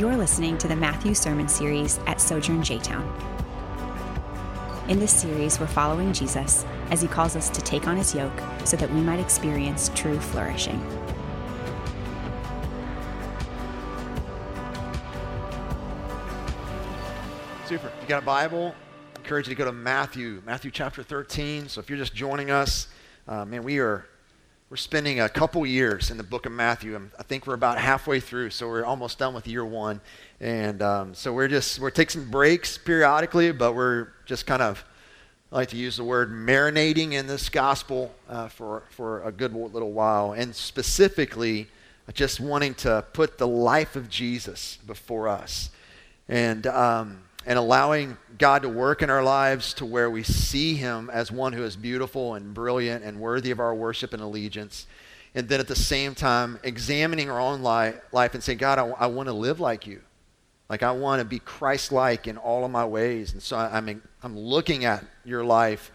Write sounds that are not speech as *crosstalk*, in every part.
You're listening to the Matthew Sermon Series at Sojourn J Town. In this series, we're following Jesus as he calls us to take on his yoke so that we might experience true flourishing. Super. If you got a Bible, I encourage you to go to Matthew, Matthew chapter 13. So if you're just joining us, uh, man, we are we're spending a couple years in the book of Matthew. Um, I think we're about halfway through, so we're almost done with year one. And um, so we're just we're taking some breaks periodically, but we're just kind of I like to use the word marinating in this gospel uh, for for a good little while, and specifically just wanting to put the life of Jesus before us, and. Um, and allowing God to work in our lives to where we see Him as one who is beautiful and brilliant and worthy of our worship and allegiance. And then at the same time, examining our own li- life and saying, God, I, I want to live like you. Like, I want to be Christ like in all of my ways. And so I, I'm, I'm looking at your life.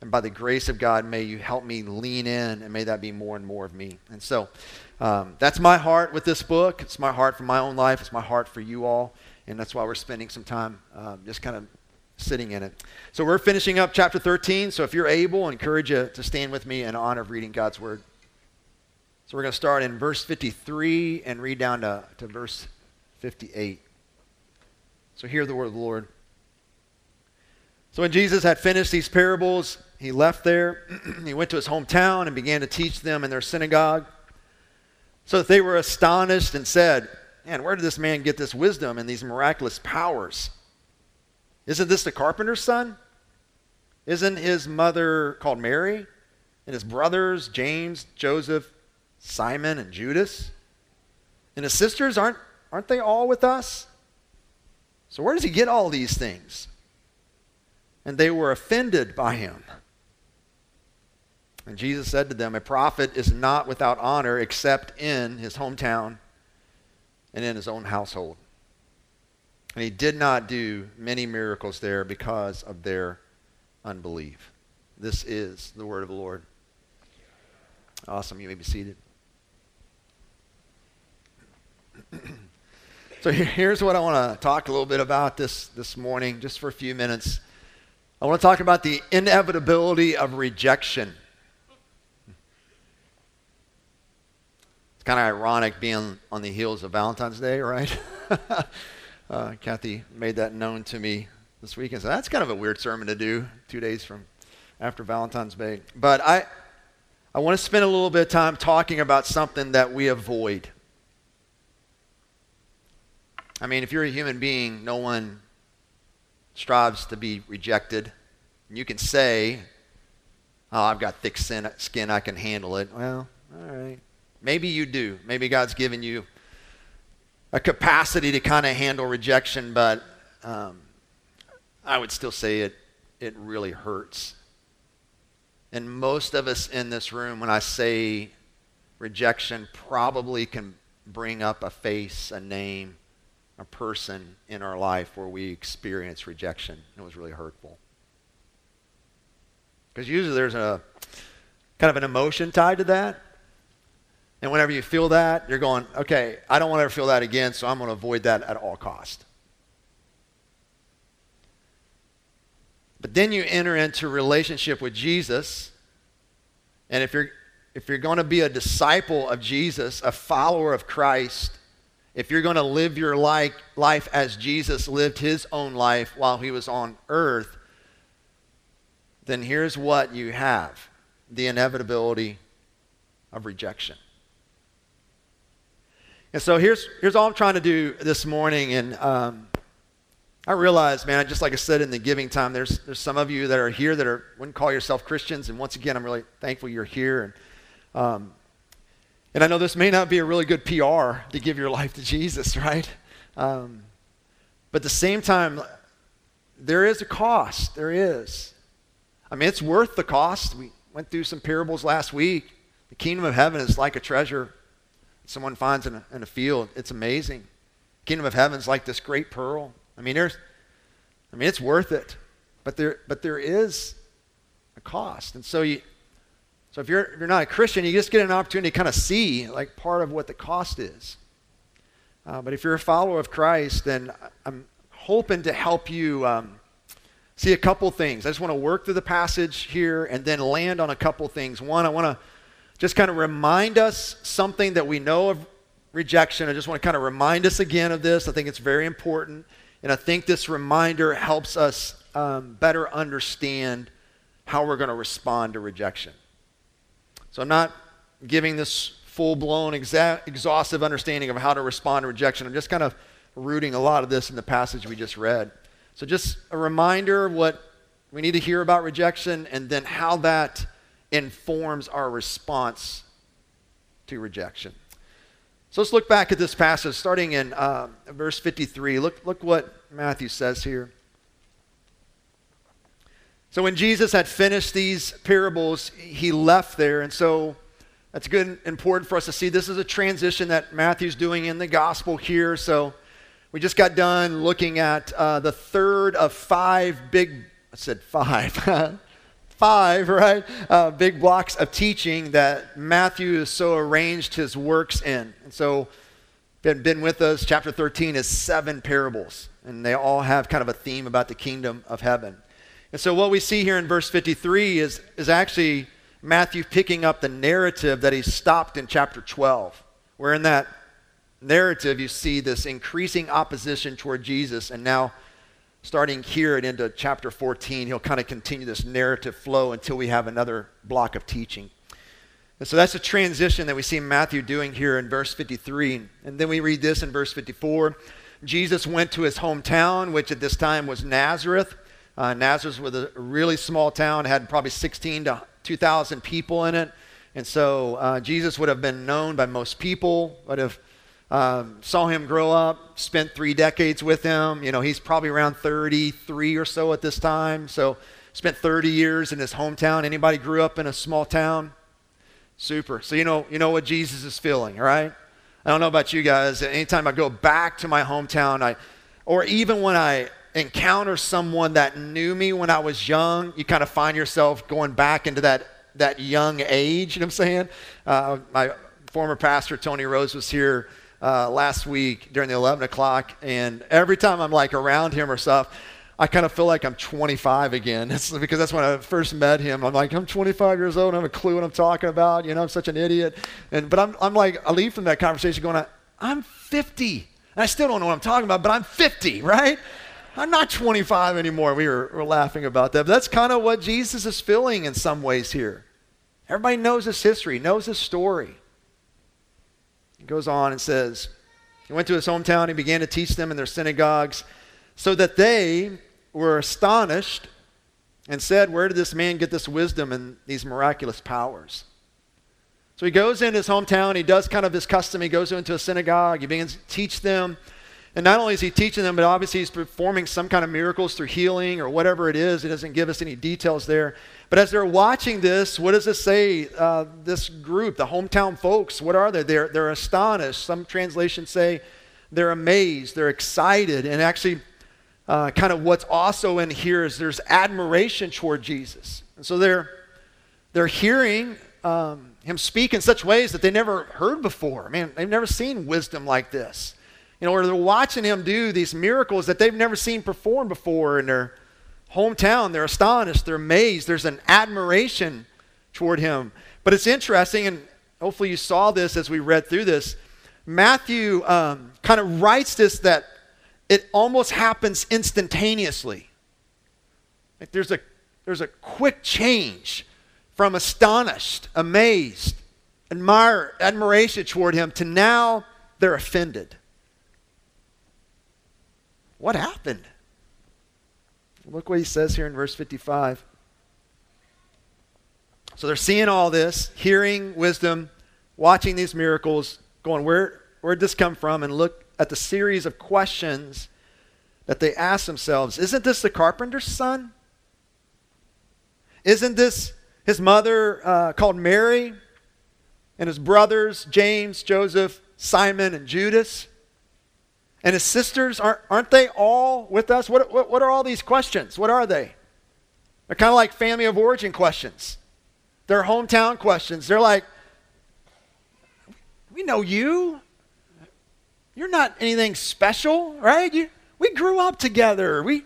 And by the grace of God, may you help me lean in and may that be more and more of me. And so um, that's my heart with this book. It's my heart for my own life. It's my heart for you all and that's why we're spending some time um, just kind of sitting in it. So we're finishing up chapter 13. So if you're able, I encourage you to stand with me in honor of reading God's word. So we're going to start in verse 53 and read down to, to verse 58. So hear the word of the Lord. So when Jesus had finished these parables, he left there. *clears throat* he went to his hometown and began to teach them in their synagogue. So that they were astonished and said, Man, where did this man get this wisdom and these miraculous powers? Isn't this the carpenter's son? Isn't his mother called Mary? And his brothers, James, Joseph, Simon, and Judas? And his sisters, aren't, aren't they all with us? So where does he get all these things? And they were offended by him. And Jesus said to them, A prophet is not without honor except in his hometown and in his own household. And he did not do many miracles there because of their unbelief. This is the word of the Lord. Awesome. You may be seated. *clears throat* so here's what I want to talk a little bit about this, this morning, just for a few minutes. I want to talk about the inevitability of rejection. Kind of ironic being on the heels of Valentine's Day, right? *laughs* uh, Kathy made that known to me this weekend. So that's kind of a weird sermon to do two days from after Valentine's Day. But I, I want to spend a little bit of time talking about something that we avoid. I mean, if you're a human being, no one strives to be rejected. You can say, Oh, I've got thick skin, I can handle it. Well, all right. Maybe you do. Maybe God's given you a capacity to kind of handle rejection, but um, I would still say it, it really hurts. And most of us in this room, when I say rejection, probably can bring up a face, a name, a person in our life where we experience rejection. It was really hurtful. Because usually there's a kind of an emotion tied to that. And whenever you feel that, you're going, okay, I don't want to ever feel that again, so I'm going to avoid that at all cost. But then you enter into relationship with Jesus, and if you're if you're going to be a disciple of Jesus, a follower of Christ, if you're going to live your life, life as Jesus lived his own life while he was on earth, then here's what you have the inevitability of rejection. And so here's, here's all I'm trying to do this morning. And um, I realize, man, just like I said in the giving time, there's, there's some of you that are here that are, wouldn't call yourself Christians. And once again, I'm really thankful you're here. And, um, and I know this may not be a really good PR to give your life to Jesus, *laughs* right? Um, but at the same time, there is a cost. There is. I mean, it's worth the cost. We went through some parables last week. The kingdom of heaven is like a treasure someone finds in a, in a field. It's amazing. Kingdom of heaven's like this great pearl. I mean, there's, I mean, it's worth it, but there, but there is a cost. And so you, so if you're, if you're not a Christian, you just get an opportunity to kind of see like part of what the cost is. Uh, but if you're a follower of Christ, then I'm hoping to help you um, see a couple things. I just want to work through the passage here and then land on a couple things. One, I want to just kind of remind us something that we know of rejection. I just want to kind of remind us again of this. I think it's very important. And I think this reminder helps us um, better understand how we're going to respond to rejection. So I'm not giving this full blown, exa- exhaustive understanding of how to respond to rejection. I'm just kind of rooting a lot of this in the passage we just read. So, just a reminder of what we need to hear about rejection and then how that informs our response to rejection. So, let's look back at this passage starting in uh, verse 53. Look, look what Matthew says here. So, when Jesus had finished these parables, he left there. And so, that's good and important for us to see. This is a transition that Matthew's doing in the gospel here. So we just got done looking at uh, the third of five big, I said five, *laughs* five, right? Uh, big blocks of teaching that Matthew has so arranged his works in. And so, been, been with us, chapter 13 is seven parables, and they all have kind of a theme about the kingdom of heaven. And so, what we see here in verse 53 is, is actually Matthew picking up the narrative that he stopped in chapter 12, where in that narrative you see this increasing opposition toward Jesus, and now starting here and into chapter 14, he'll kind of continue this narrative flow until we have another block of teaching. And so that's a transition that we see Matthew doing here in verse 53. And then we read this in verse 54. Jesus went to his hometown, which at this time was Nazareth. Uh, Nazareth was a really small town, had probably 16 to 2,000 people in it. And so uh, Jesus would have been known by most people, would have um, saw him grow up, spent three decades with him. You know, he's probably around 33 or so at this time. So spent 30 years in his hometown. Anybody grew up in a small town? Super. So you know, you know what Jesus is feeling, right? I don't know about you guys. Anytime I go back to my hometown, I, or even when I encounter someone that knew me when I was young, you kind of find yourself going back into that, that young age. You know what I'm saying? Uh, my former pastor, Tony Rose, was here uh, last week during the 11 o'clock, and every time I'm like around him or stuff, I kind of feel like I'm 25 again. *laughs* It's because that's when I first met him. I'm like, I'm 25 years old. I have a clue what I'm talking about. You know, I'm such an idiot. And but I'm, I'm like, I leave from that conversation going, I'm 50. And I still don't know what I'm talking about, but I'm 50, *laughs* right? I'm not 25 anymore. We were, were laughing about that. But that's kind of what Jesus is feeling in some ways here. Everybody knows his history, knows his story. He goes on and says, He went to his hometown, he began to teach them in their synagogues, so that they were astonished and said, Where did this man get this wisdom and these miraculous powers? So he goes in his hometown, he does kind of his custom, he goes into a synagogue, he begins to teach them and not only is he teaching them, but obviously he's performing some kind of miracles through healing or whatever it is. He doesn't give us any details there. But as they're watching this, what does it say? Uh, this group, the hometown folks, what are they? They're, they're astonished. Some translations say they're amazed, they're excited. And actually, uh, kind of what's also in here is there's admiration toward Jesus. And so they're, they're hearing um, him speak in such ways that they never heard before. Man, they've never seen wisdom like this. You know, or they're watching him do these miracles that they've never seen performed before in their hometown. They're astonished, they're amazed. There's an admiration toward him. But it's interesting, and hopefully you saw this as we read through this. Matthew um, kind of writes this that it almost happens instantaneously. Like there's a there's a quick change from astonished, amazed, admire, admiration toward him to now they're offended. What happened? Look what he says here in verse 55. So they're seeing all this, hearing wisdom, watching these miracles, going, where, where'd this come from? And look at the series of questions that they ask themselves Isn't this the carpenter's son? Isn't this his mother uh, called Mary? And his brothers, James, Joseph, Simon, and Judas? And his sisters, aren't, aren't they all with us? What, what, what are all these questions? What are they? They're kind of like family of origin questions. They're hometown questions. They're like, we know you. you're not anything special, right? You, we grew up together. We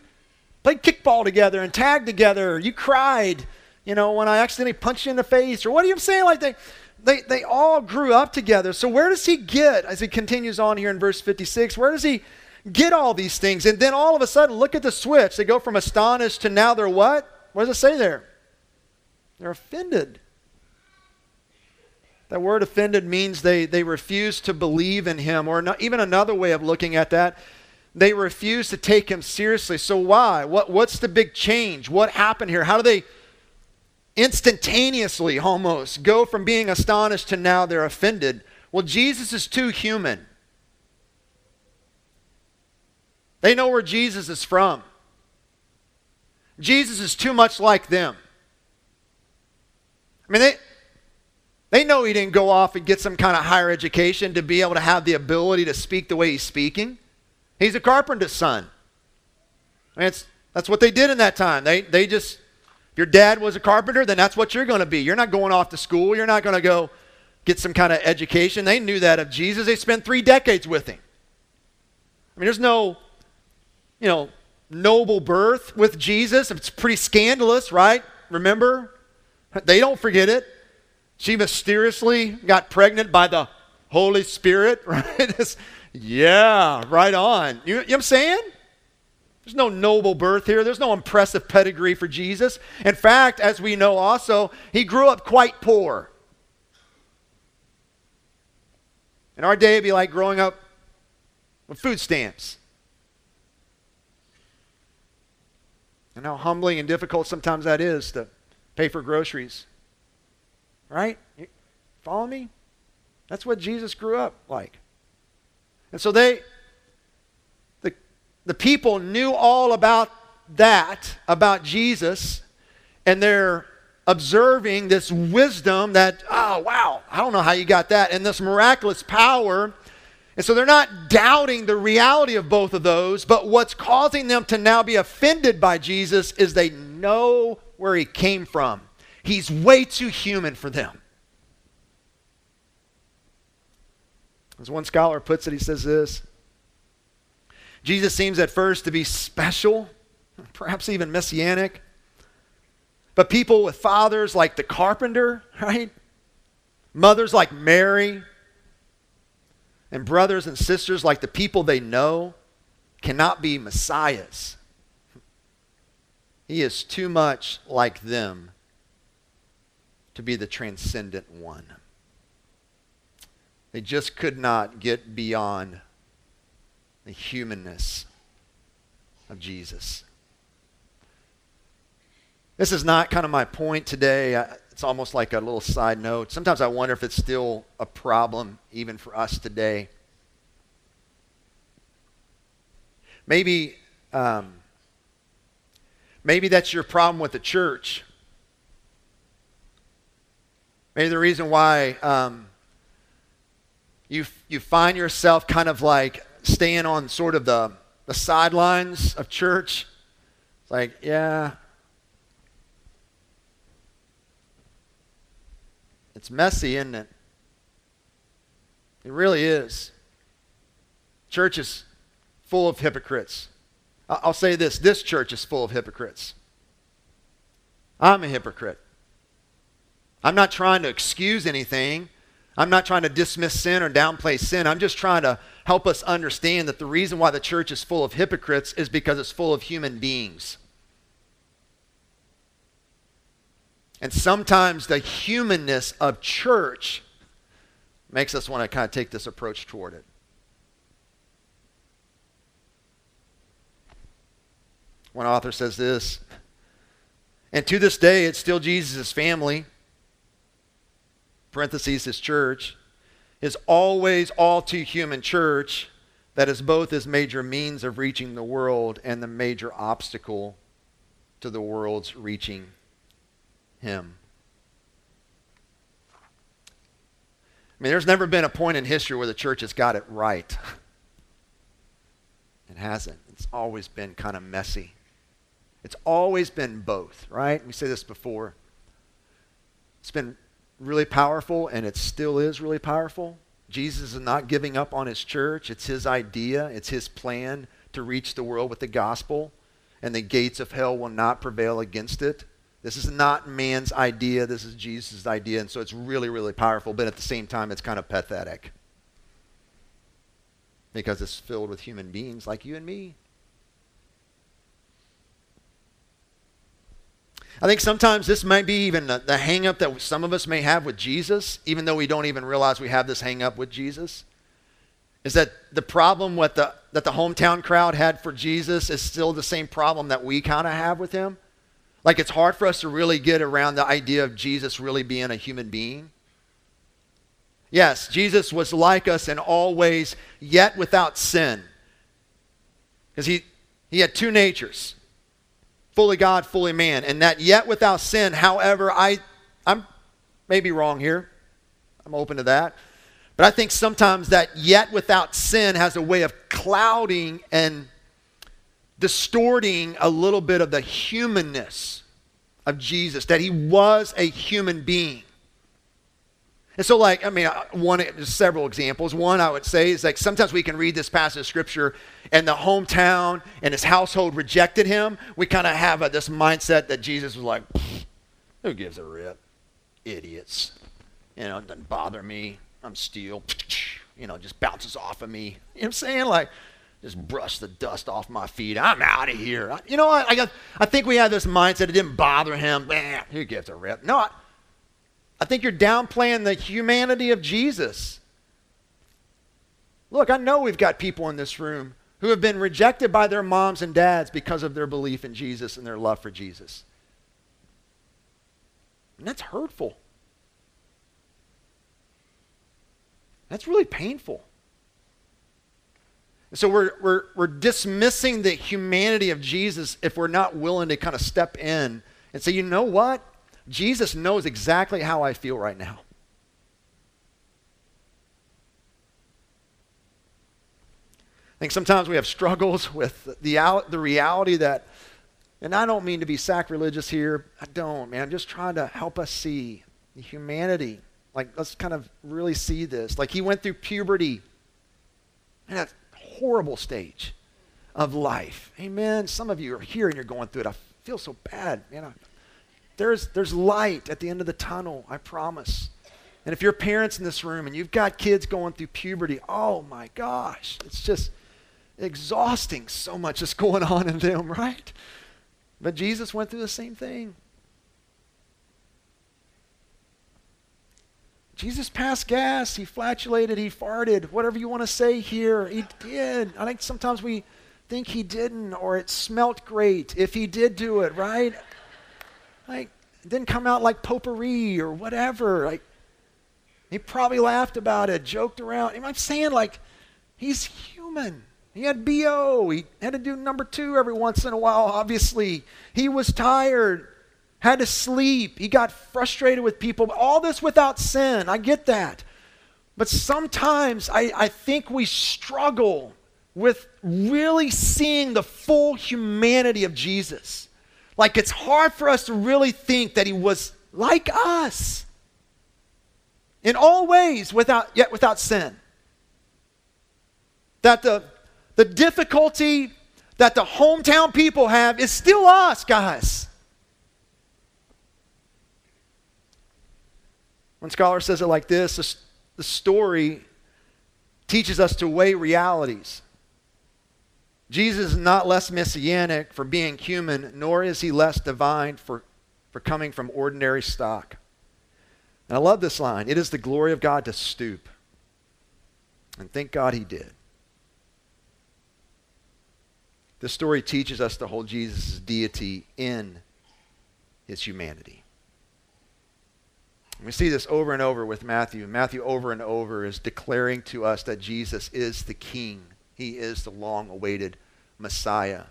played kickball together and tagged together. You cried, you know, when I accidentally punched you in the face, or what are you saying? Like they, they, they all grew up together. So where does he get, as he continues on here in verse 56, where does he get all these things? And then all of a sudden, look at the switch. They go from astonished to now they're what? What does it say there? They're offended. That word offended means they, they refuse to believe in him, or not, even another way of looking at that, they refuse to take him seriously. So, why? What, what's the big change? What happened here? How do they instantaneously almost go from being astonished to now they're offended? Well, Jesus is too human. They know where Jesus is from. Jesus is too much like them. I mean, they, they know he didn't go off and get some kind of higher education to be able to have the ability to speak the way he's speaking. He's a carpenter's son. I mean, that's what they did in that time. They, they just, your dad was a carpenter, then that's what you're going to be. You're not going off to school. You're not going to go get some kind of education. They knew that of Jesus. They spent three decades with him. I mean, there's no, you know, noble birth with Jesus. It's pretty scandalous, right? Remember? They don't forget it. She mysteriously got pregnant by the Holy Spirit, *laughs* right? yeah, right on. You, you know what I'm saying? There's no noble birth here. There's no impressive pedigree for Jesus. In fact, as we know also, he grew up quite poor. In our day, it'd be like growing up with food stamps. And how humbling and difficult sometimes that is to pay for groceries. Right? You follow me? That's what Jesus grew up like. And so they, the, the people knew all about that, about Jesus, and they're observing this wisdom that, oh, wow, I don't know how you got that, and this miraculous power. And so they're not doubting the reality of both of those, but what's causing them to now be offended by Jesus is they know where he came from. He's way too human for them. As one scholar puts it, he says this Jesus seems at first to be special, perhaps even messianic. But people with fathers like the carpenter, right? Mothers like Mary, and brothers and sisters like the people they know cannot be messiahs. He is too much like them to be the transcendent one. They just could not get beyond the humanness of Jesus. This is not kind of my point today. It's almost like a little side note. Sometimes I wonder if it's still a problem even for us today. Maybe, um, maybe that's your problem with the church. Maybe the reason why um, you, you find yourself kind of like staying on sort of the, the sidelines of church. It's like, yeah. It's messy, isn't it? It really is. Church is full of hypocrites. I'll say this this church is full of hypocrites. I'm a hypocrite. I'm not trying to excuse anything. I'm not trying to dismiss sin or downplay sin. I'm just trying to help us understand that the reason why the church is full of hypocrites is because it's full of human beings. And sometimes the humanness of church makes us want to kind of take this approach toward it. One author says this, and to this day, it's still Jesus' family parentheses, his church, is always all too human church that is both his major means of reaching the world and the major obstacle to the world's reaching him. I mean, there's never been a point in history where the church has got it right. *laughs* It hasn't. It's always been kind of messy. It's always been both, right? We say this before. It's been really powerful, and it still is really powerful. Jesus is not giving up on his church. It's his idea, it's his plan to reach the world with the gospel, and the gates of hell will not prevail against it. This is not man's idea, this is Jesus' idea, and so it's really, really powerful, but at the same time, it's kind of pathetic because it's filled with human beings like you and me. I think sometimes this might be even the, the hang up that some of us may have with Jesus, even though we don't even realize we have this hang up with Jesus. Is that the problem with the, that the hometown crowd had for Jesus is still the same problem that we kind of have with him? Like it's hard for us to really get around the idea of Jesus really being a human being. Yes, Jesus was like us in all ways, yet without sin. Because he, he had two natures fully God, fully man. And that yet without sin, however, I, I'm maybe wrong here. I'm open to that. But I think sometimes that yet without sin has a way of clouding and distorting a little bit of the humanness of Jesus, that he was a human being. And so, like, I mean, uh, one, several examples. One I would say is like sometimes we can read this passage of scripture and the hometown and his household rejected him. We kind of have a, this mindset that Jesus was like, who gives a rip? Idiots. You know, it doesn't bother me. I'm steel. You know, just bounces off of me. You know what I'm saying? Like, just brush the dust off my feet. I'm out of here. You know, I, I, I think we have this mindset. It didn't bother him. Man, who gives a rip? No, I, I think you're downplaying the humanity of Jesus. Look, I know we've got people in this room who have been rejected by their moms and dads because of their belief in Jesus and their love for Jesus. And that's hurtful. That's really painful. so we're, we're, we're dismissing the humanity of Jesus if we're not willing to kind of step in and say, you know what? Jesus knows exactly how I feel right now. I think sometimes we have struggles with the, the reality that, and I don't mean to be sacrilegious here. I don't, man. I'm just trying to help us see the humanity. Like, let's kind of really see this. Like, he went through puberty. And that horrible stage of life. Amen. Some of you are here and you're going through it. I feel so bad. Man, I there's, there's light at the end of the tunnel, I promise. And if you're parents in this room and you've got kids going through puberty, oh my gosh, it's just exhausting so much is going on in them, *laughs* right? But Jesus went through the same thing. Jesus passed gas, he flatulated, he farted, whatever you want to say here, he did. I think sometimes we think he didn't or it smelt great if he did do it, right? Like, didn't come out like potpourri or whatever. Like, he probably laughed about it, joked around. I'm saying, like, he's human. He had BO. He had to do number two every once in a while, obviously. He was tired, had to sleep. He got frustrated with people. All this without sin. I get that. But sometimes I, I think we struggle with really seeing the full humanity of Jesus. Like it's hard for us to really think that he was like us in all ways without yet without sin. That the the difficulty that the hometown people have is still us, guys. One scholar says it like this the story teaches us to weigh realities. Jesus is not less messianic for being human, nor is he less divine for, for coming from ordinary stock. And I love this line it is the glory of God to stoop. And thank God he did. This story teaches us to hold Jesus' deity in his humanity. We see this over and over with Matthew. Matthew, over and over, is declaring to us that Jesus is the King he is the long awaited Messiah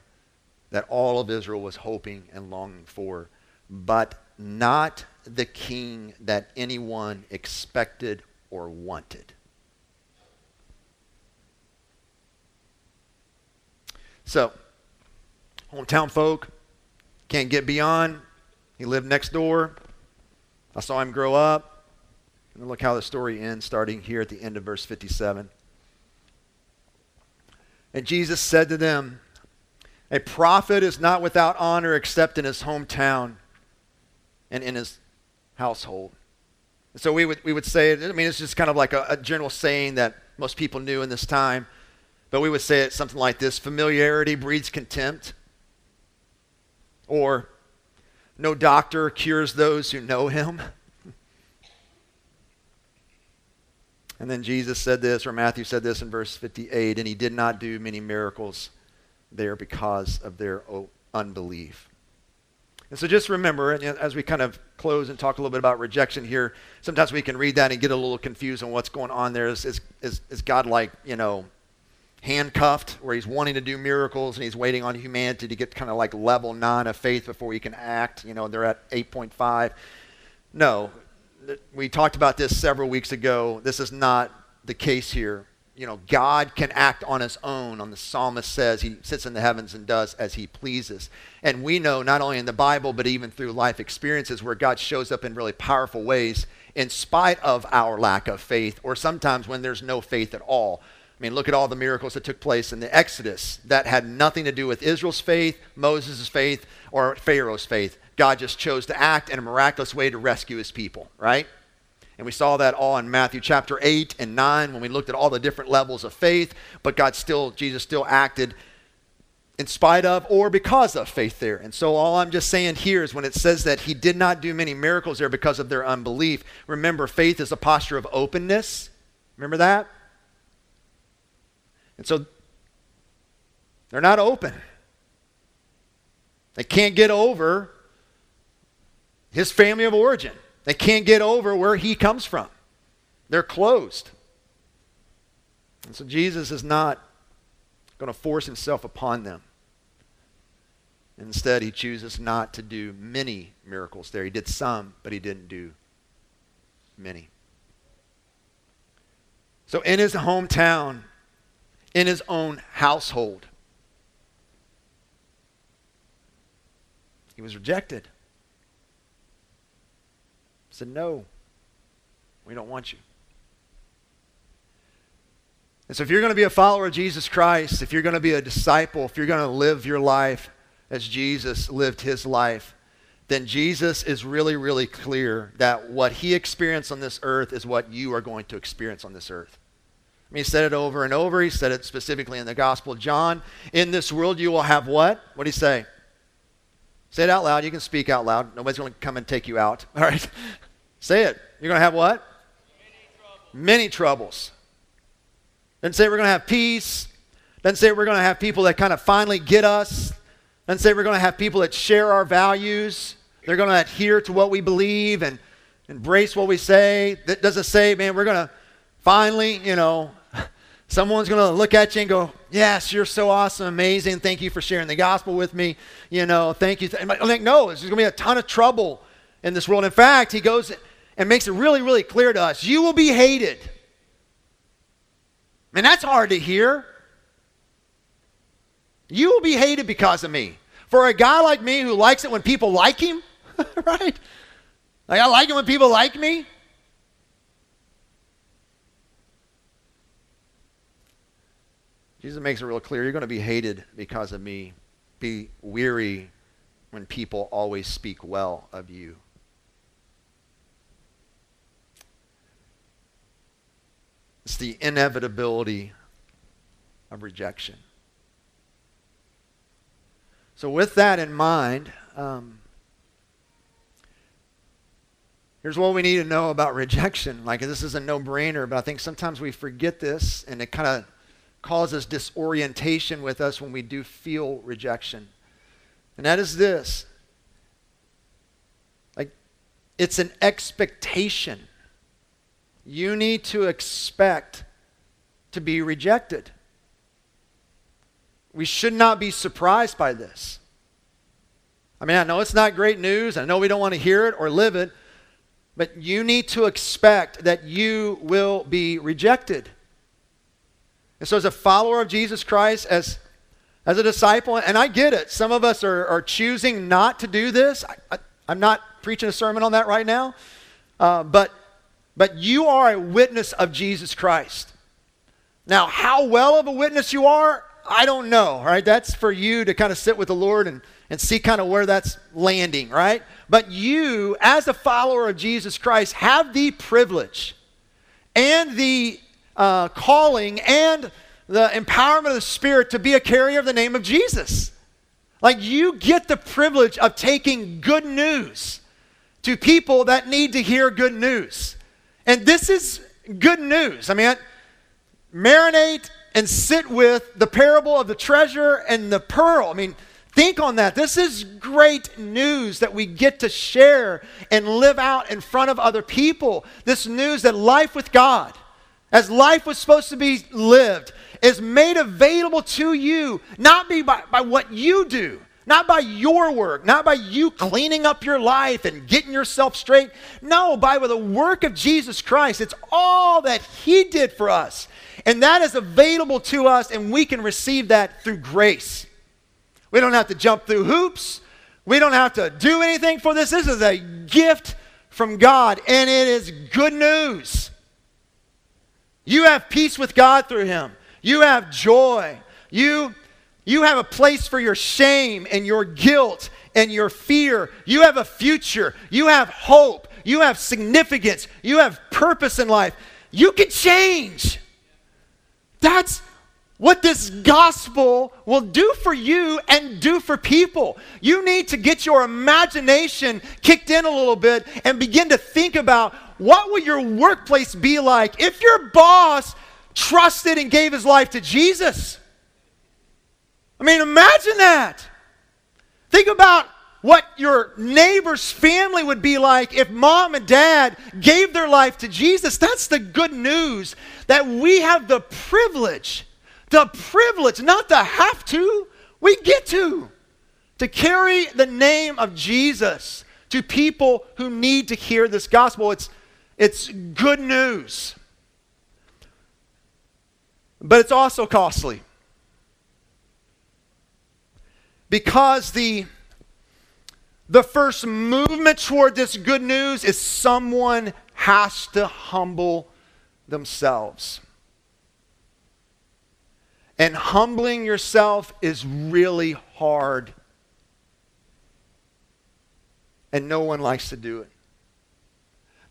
that all of Israel was hoping and longing for, but not the king that anyone expected or wanted. So, hometown folk can't get beyond. He lived next door. I saw him grow up. And look how the story ends, starting here at the end of verse 57. And Jesus said to them, A prophet is not without honor except in his hometown and in his household. So we would, we would say, I mean, it's just kind of like a, a general saying that most people knew in this time, but we would say it something like this familiarity breeds contempt. Or, no doctor cures those who know him. And then Jesus said this, or Matthew said this in verse 58, and he did not do many miracles there because of their unbelief. And so just remember, as we kind of close and talk a little bit about rejection here, sometimes we can read that and get a little confused on what's going on there. Is, is, is, is God like, you know, handcuffed where he's wanting to do miracles and he's waiting on humanity to get kind of like level nine of faith before he can act? You know, they're at 8.5. No. We talked about this several weeks ago. This is not the case here you know, God can act on his own. On the psalmist says he sits in the heavens and does as he pleases. And we know not only in the Bible, but even through life experiences where God shows up in really powerful ways in spite of our lack of faith, or sometimes when there's no faith at all. I mean, look at all the miracles that took place in the Exodus that had nothing to do with Israel's faith, Moses' faith, or Pharaoh's faith. God just chose to act in a miraculous way to rescue his people, right? And we saw that all in Matthew chapter 8 and 9 when we looked at all the different levels of faith, but God still, Jesus still acted in spite of or because of faith there. And so all I'm just saying here is when it says that he did not do many miracles there because of their unbelief, remember faith is a posture of openness. Remember that? And so they're not open. They can't get over his family of origin. They can't get over where he comes from. They're closed. And so Jesus is not going to force himself upon them. Instead, he chooses not to do many miracles there. He did some, but he didn't do many. So, in his hometown, in his own household, he was rejected said, No, we don't want you. And so, if you're going to be a follower of Jesus Christ, if you're going to be a disciple, if you're going to live your life as Jesus lived his life, then Jesus is really, really clear that what he experienced on this earth is what you are going to experience on this earth. I mean, he said it over and over. He said it specifically in the Gospel of John. In this world, you will have what? What did he say? Say it out loud. You can speak out loud. Nobody's going to come and take you out. *laughs* All right? Say it. You're going to have what? Many troubles. Many troubles. Doesn't say we're going to have peace. Doesn't say we're going to have people that kind of finally get us. Doesn't say we're going to have people that share our values. They're going to adhere to what we believe and embrace what we say. That doesn't say, man, we're going to finally, you know, *laughs* someone's going to look at you and go, yes, you're so awesome, amazing. Thank you for sharing the gospel with me. You know, thank you. I'm like, no, there's going to be a ton of trouble in this world. In fact, he goes and makes it really, really clear to us you will be hated. Man, that's hard to hear. You will be hated because of me. For a guy like me who likes it when people like him, *laughs* right? Like, I like it when people like me. Jesus makes it real clear you're going to be hated because of me. Be weary when people always speak well of you. It's the inevitability of rejection. So, with that in mind, um, here's what we need to know about rejection. Like, this is a no brainer, but I think sometimes we forget this and it kind of causes disorientation with us when we do feel rejection. And that is this like, it's an expectation you need to expect to be rejected. We should not be surprised by this. I mean, I know it's not great news. I know we don't want to hear it or live it, but you need to expect that you will be rejected. And so, as a follower of Jesus Christ, as, as a disciple, and I get it, some of us are, are choosing not to do this. I, am not preaching a sermon on that right now, uh, but but you are a witness of Jesus Christ. Now, how well of a witness you are, I don't know, right? That's for you to kind of sit with the Lord and, and see kind of where that's landing, right? But you, as a follower of Jesus Christ, have the privilege and the uh, calling and the empowerment of the Spirit to be a carrier of the name of Jesus. Like you get the privilege of taking good news to people that need to hear good news. And this is good news. I mean, marinate and sit with the parable of the treasure and the pearl. I mean, think on that. This is great news that we get to share and live out in front of other people. This news that life with God, as life was supposed to be lived, is made available to you, not be by, by what you do, not by your work, not by you cleaning up your life and getting yourself straight. No, by the work of Jesus Christ. It's all that He did for us. And that is available to us, and we can receive that through grace. We don't have to jump through hoops. We don't have to do anything for this. This is a gift from God, and it is good news. You have peace with God through Him. You have joy. You, you have a place for your shame and your guilt and your fear. You have a future. You have hope. You have significance. You have purpose in life. You can change. That's what this gospel will do for you and do for people. You need to get your imagination kicked in a little bit and begin to think about what would your workplace be like if your boss trusted and gave his life to Jesus. I mean, imagine that. Think about what your neighbor's family would be like if mom and dad gave their life to Jesus. That's the good news that we have the privilege, the privilege, not the have to, we get to, to carry the name of Jesus to people who need to hear this gospel. It's, it's good news. But it's also costly. Because the, the first movement toward this good news is someone has to humble themselves. And humbling yourself is really hard. And no one likes to do it.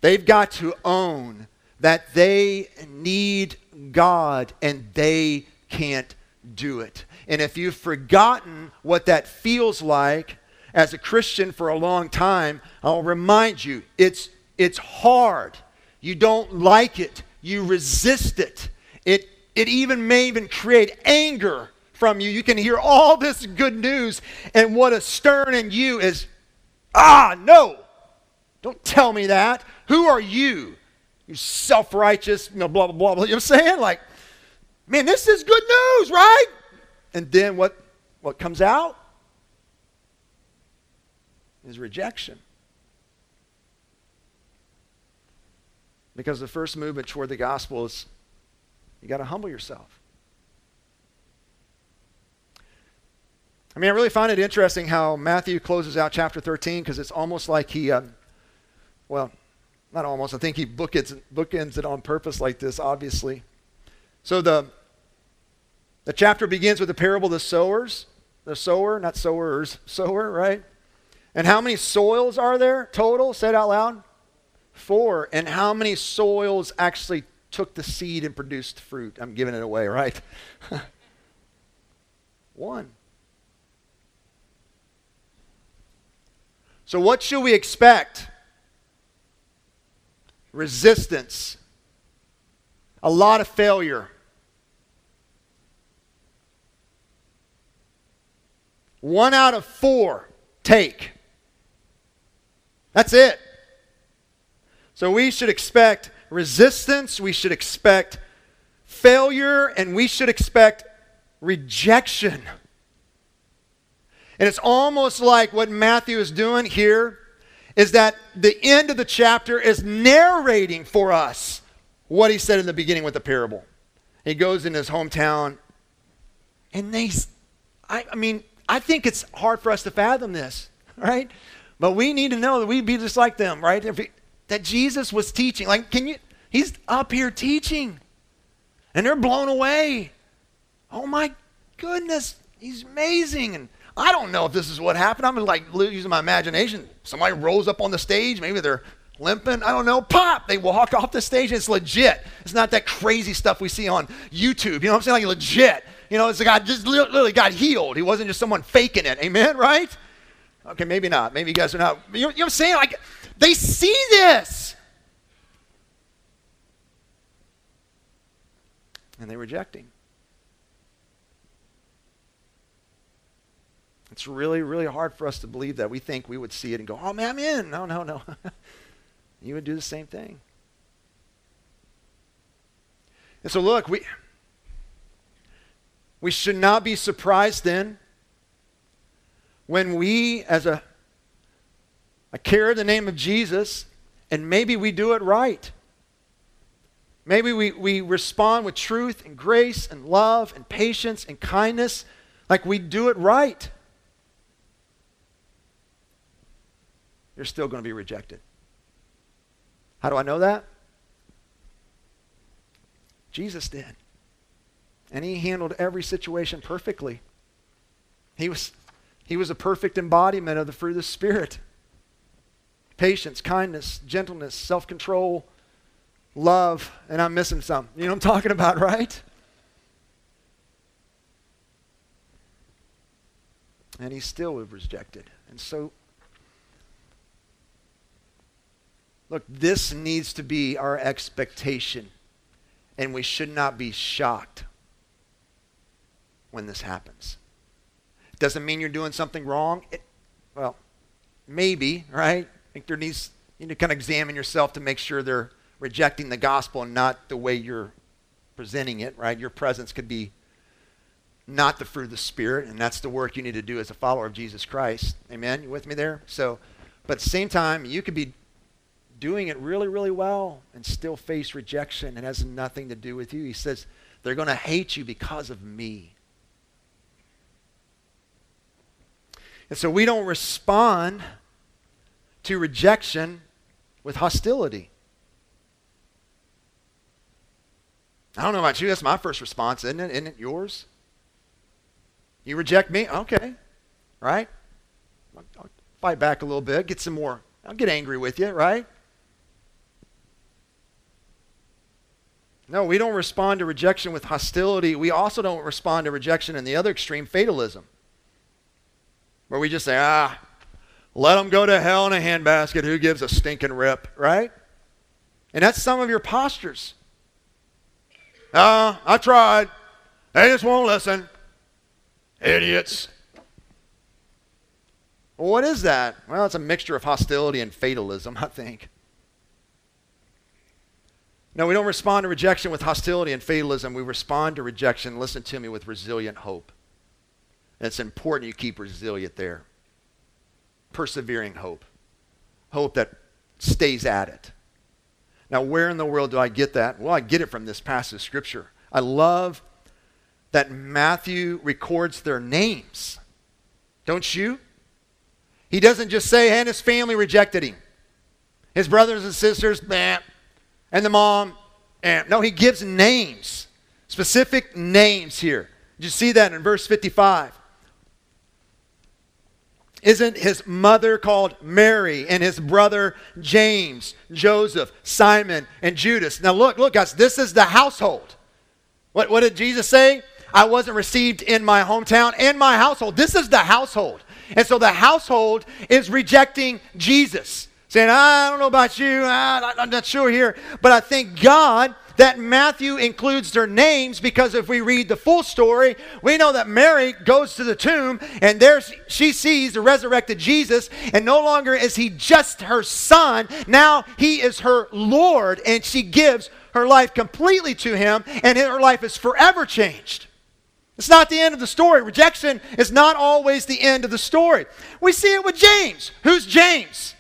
They've got to own that they need God and they can't do it. And if you've forgotten what that feels like as a Christian for a long time, I'll remind you it's, it's hard. You don't like it, you resist it. It, it even may even create anger from you. You can hear all this good news, and what a stern in you is, ah, no, don't tell me that. Who are you? you self righteous, you know, blah, blah, blah, blah. You know what I'm saying? Like, man, this is good news, right? And then what, what comes out is rejection. Because the first movement toward the gospel is you got to humble yourself. I mean, I really find it interesting how Matthew closes out chapter 13 because it's almost like he, uh, well, not almost, I think he bookends, bookends it on purpose like this, obviously. So the, the chapter begins with the parable of the sowers, the sower, not sowers, *laughs* sower, right? And how many soils are there total? Say it out loud. Four. And how many soils actually took the seed and produced fruit? I'm giving it away, right? *laughs* One. So, what should we expect? resistance, a lot of failure. One out of four take. That's it. So we should expect resistance, we should expect failure, and we should expect rejection. And it's almost like what Matthew is doing here is that the end of the chapter is narrating for us what he said in the beginning with the parable. He goes in his hometown, and they, I, I mean, I think it's hard for us to fathom this, right? But we need to know that we'd be just like them, right? That Jesus was teaching. Like, can you? He's up here teaching, and they're blown away. Oh my goodness, he's amazing. And I don't know if this is what happened. I'm like using my imagination. Somebody rolls up on the stage. Maybe they're limping. I don't know. Pop! They walk off the stage. it's legit. It's not that crazy stuff we see on YouTube. You know what I'm saying? Like legit. You know, it's a guy just literally got healed. He wasn't just someone faking it. Amen, *laughs* right? Okay, maybe not. Maybe you guys are not. You know, you know what I'm saying? Like, they see this. And they're rejecting. It's really, really hard for us to believe that. We think we would see it and go, oh man, I'm in. No, no, no. *laughs* you would do the same thing. And so, look, we. We should not be surprised then when we, as a, a carry the name of Jesus, and maybe we do it right. Maybe we, we respond with truth and grace and love and patience and kindness, like we do it right. You're still going to be rejected. How do I know that? Jesus did. And he handled every situation perfectly. He was, he was a perfect embodiment of the fruit of the Spirit patience, kindness, gentleness, self control, love, and I'm missing some. You know what I'm talking about, *laughs* right? And he still was rejected. And so, look, this needs to be our expectation, and we should not be shocked when this happens. Doesn't mean you're doing something wrong. It, well, maybe, right? I think there needs you need to kind of examine yourself to make sure they're rejecting the gospel and not the way you're presenting it, right? Your presence could be not the fruit of the Spirit, and that's the work you need to do as a follower of Jesus Christ. Amen? You with me there? So, but at the same time, you could be doing it really, really well and still face rejection. It has nothing to do with you. He says, they're going to hate you because of me. And so we don't respond to rejection with hostility. I don't know about you, that's my first response, isn't it? Isn't it yours? You reject me? Okay. Right? I'll fight back a little bit, get some more. I'll get angry with you, right? No, we don't respond to rejection with hostility. We also don't respond to rejection in the other extreme, fatalism where we just say, ah, let them go to hell in a handbasket. Who gives a stinking rip, right? And that's some of your postures. Ah, uh, I tried. They just won't listen. Idiots. Well, what is that? Well, it's a mixture of hostility and fatalism, I think. No, we don't respond to rejection with hostility and fatalism. We respond to rejection, listen to me, with resilient hope. It's important you keep resilient there. Persevering hope. Hope that stays at it. Now, where in the world do I get that? Well, I get it from this passage of Scripture. I love that Matthew records their names. Don't you? He doesn't just say, and his family rejected him. His brothers and sisters, bah, and the mom, eh. No, he gives names, specific names here. Did you see that in verse 55? Isn't his mother called Mary and his brother James, Joseph, Simon, and Judas? Now, look, look, guys, this is the household. What, what did Jesus say? I wasn't received in my hometown and my household. This is the household. And so the household is rejecting Jesus, saying, I don't know about you, I'm not sure here, but I think God that Matthew includes their names because if we read the full story, we know that Mary goes to the tomb and there she sees the resurrected Jesus, and no longer is he just her son, now he is her Lord, and she gives her life completely to him, and her life is forever changed. It's not the end of the story. Rejection is not always the end of the story. We see it with James. Who's James?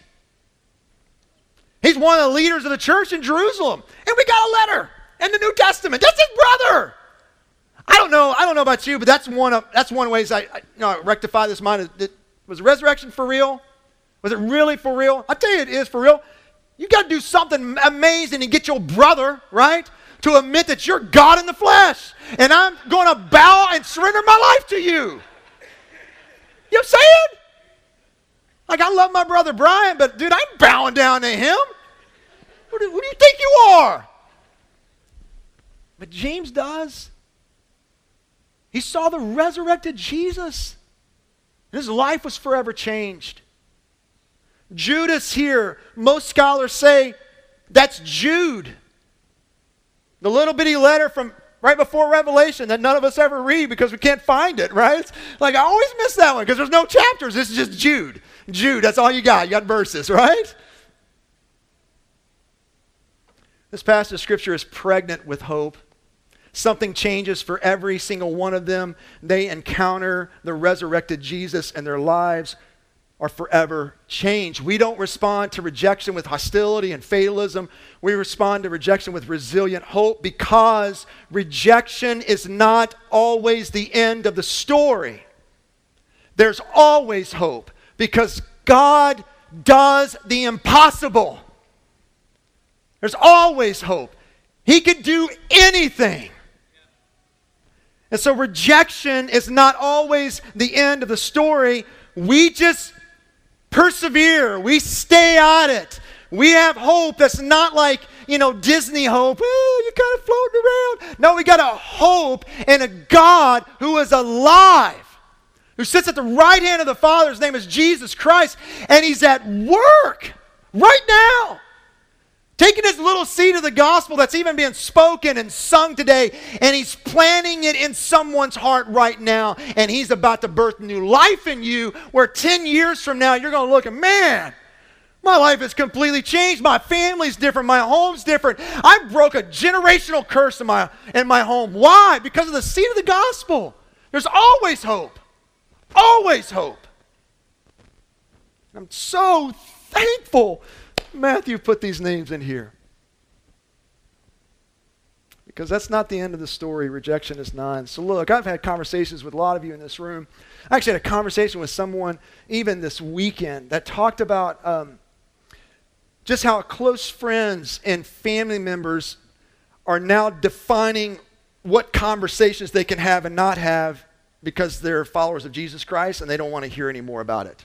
He's one of the leaders of the church in Jerusalem. And we got a letter in the New Testament. That's his brother. I don't know. I don't know about you, but that's one of that's one ways I, I you know rectify this mind. Was the resurrection for real? Was it really for real? I tell you, it is for real. You got to do something amazing and get your brother, right, to admit that you're God in the flesh. And I'm going to bow and surrender my life to you. You know what I'm saying? Like, I love my brother Brian, but dude, I'm bowing down to him. Who do, do you think you are? But James does. He saw the resurrected Jesus. His life was forever changed. Judas here, most scholars say that's Jude. The little bitty letter from right before Revelation that none of us ever read because we can't find it, right? Like I always miss that one because there's no chapters. This is just Jude. Jude, that's all you got. You got verses, right? This passage of scripture is pregnant with hope. Something changes for every single one of them. They encounter the resurrected Jesus, and their lives are forever changed. We don't respond to rejection with hostility and fatalism. We respond to rejection with resilient hope because rejection is not always the end of the story. There's always hope because God does the impossible. There's always hope. He could do anything. And so rejection is not always the end of the story. We just persevere, we stay at it. We have hope that's not like, you know, Disney hope. You're kind of floating around. No, we got a hope in a God who is alive, who sits at the right hand of the Father. His name is Jesus Christ, and he's at work right now taking his little seed of the gospel that's even being spoken and sung today, and he's planting it in someone's heart right now, and he's about to birth new life in you, where 10 years from now you're going to look and, man, my life has completely changed. My family's different. My home's different. I broke a generational curse in my, in my home. Why? Because of the seed of the gospel. There's always hope. Always hope. I'm so thankful Matthew put these names in here? Because that's not the end of the story. Rejection is not. So, look, I've had conversations with a lot of you in this room. I actually had a conversation with someone even this weekend that talked about um, just how close friends and family members are now defining what conversations they can have and not have because they're followers of Jesus Christ and they don't want to hear any more about it.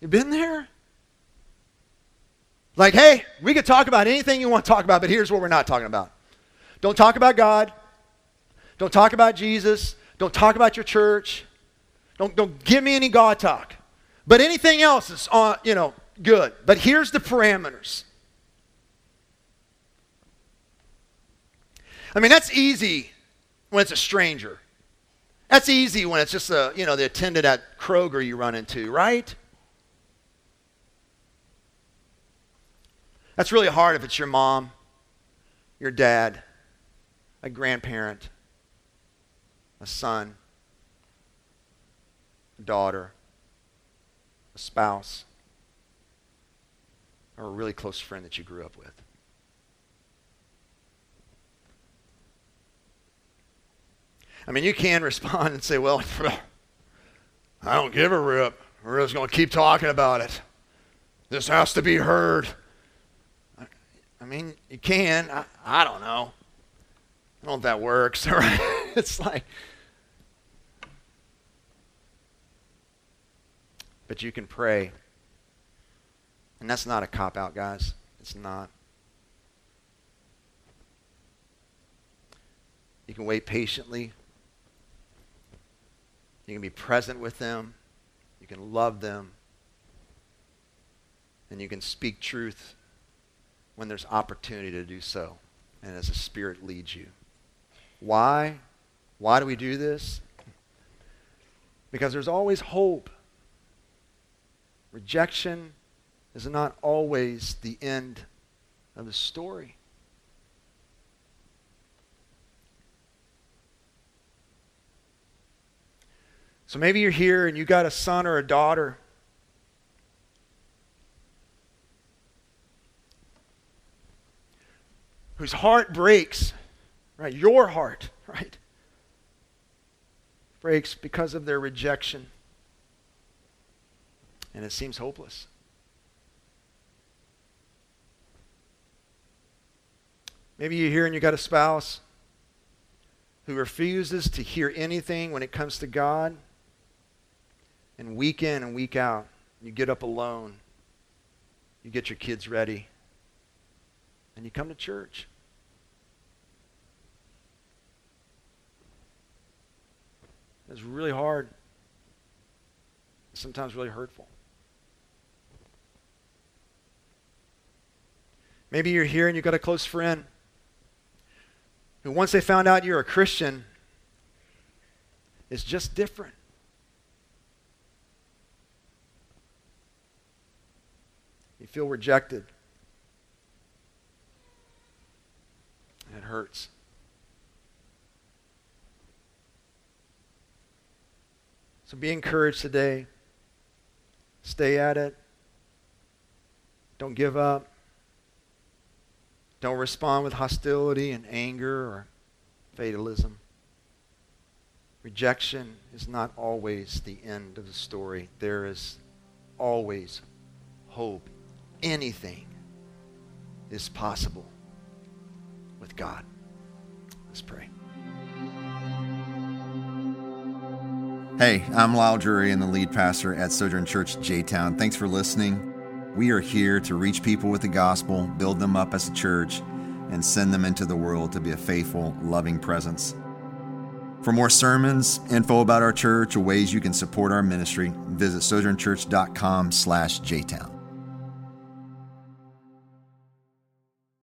You been there? Like, hey, we could talk about anything you want to talk about, but here's what we're not talking about. Don't talk about God. Don't talk about Jesus. Don't talk about your church. Don't, don't give me any God talk. But anything else is on, you know, good. But here's the parameters. I mean, that's easy when it's a stranger. That's easy when it's just a, you know, the attendant at Kroger you run into, right? That's really hard if it's your mom, your dad, a grandparent, a son, a daughter, a spouse, or a really close friend that you grew up with. I mean, you can *laughs* respond and say, well, *laughs* I don't give a rip. We're just going to keep talking about it. This has to be heard. I mean, you can. I, I don't know. I don't know if that works. *laughs* It's like, but you can pray. And that's not a cop out, guys. It's not. You can wait patiently. You can be present with them. You can love them. And you can speak truth when there's opportunity to do so and as the Spirit leads you. Why? Why do we do this? Because there's always hope. Rejection is not always the end of the story. So maybe you're here and you got a son or a daughter. Whose heart breaks, right? Your heart, *laughs* right? Breaks because of their rejection. And it seems hopeless. Maybe you're here and you got a spouse who refuses to hear anything when it comes to God and week in and week out, you get up alone. You get your kids ready. And you come to church. It's really hard. Sometimes really hurtful. Maybe you're here and you've got a close friend who, once they found out you're a Christian, is just different. You feel rejected. And it hurts. So be encouraged today. Stay at it. Don't give up. Don't respond with hostility and anger or fatalism. Rejection is not always the end of the story. There is always hope. Anything is possible with God. Let's pray. Hey, I'm Lisle Drury and the lead pastor at Sojourn Church J Town. Thanks for listening. We are here to reach people with the gospel, build them up as a church, and send them into the world to be a faithful, loving presence. For more sermons, info about our church, or ways you can support our ministry, visit sojournchurch.com slash jtown.